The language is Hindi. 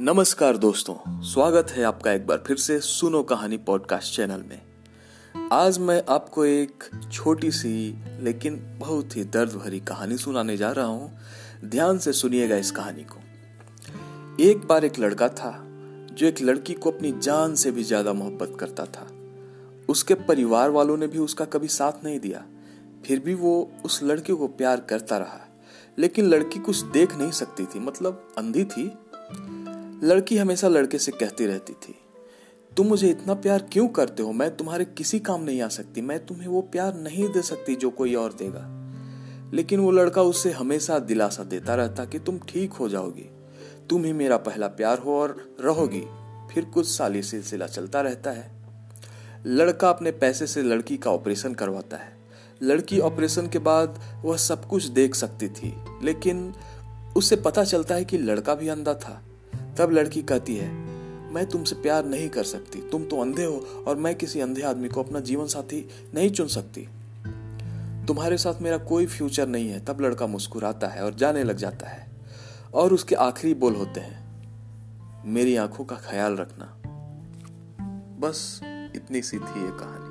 नमस्कार दोस्तों, स्वागत है आपका एक बार फिर से सुनो कहानी पॉडकास्ट चैनल में। आज मैं आपको एक छोटी सी, लेकिन बहुत ही दर्द भरी कहानी सुनाने जा रहा हूँ। ध्यान से सुनिएगा इस कहानी को। एक बार एक लड़का था, जो एक लड़की को अपनी जान से भी ज़्यादा मोहब्बत करता था। उसके परिवार वालों ने भी उसका कभी साथ नहीं दिया। फिर भी वो उस लड़के को प्यार करता रहा, लेकिन लड़की कुछ देख नहीं सकती थी मतलब अंधी थी। लड़की हमेशा लड़के से कहती रहती थी, तुम मुझे इतना प्यार क्यों करते हो? मैं तुम्हारे किसी काम नहीं आ सकती, मैं तुम्हें वो प्यार नहीं दे सकती जो कोई और देगा। लेकिन वो लड़का उससे हमेशा दिलासा देता रहता कि तुम ठीक हो जाओगी, तुम ही मेरा पहला प्यार हो और रहोगी। फिर कुछ साल ये सिलसिला चलता रहता है। लड़का अपने पैसे से लड़की का ऑपरेशन करवाता है। लड़की ऑपरेशन के बाद वह सब कुछ देख सकती थी, लेकिन उसे पता चलता है कि लड़का भी अंधा था। तब लड़की कहती है, मैं तुमसे प्यार नहीं कर सकती। तुम तो अंधे हो और मैं किसी अंधे आदमी को अपना जीवन साथी नहीं चुन सकती। तुम्हारे साथ मेरा कोई फ्यूचर नहीं है। तब लड़का मुस्कुराता है और जाने लग जाता है। और उसके आखिरी बोल होते हैं, मेरी आँखों का ख्याल रखना। बस इतनी सी थी ये कहानी।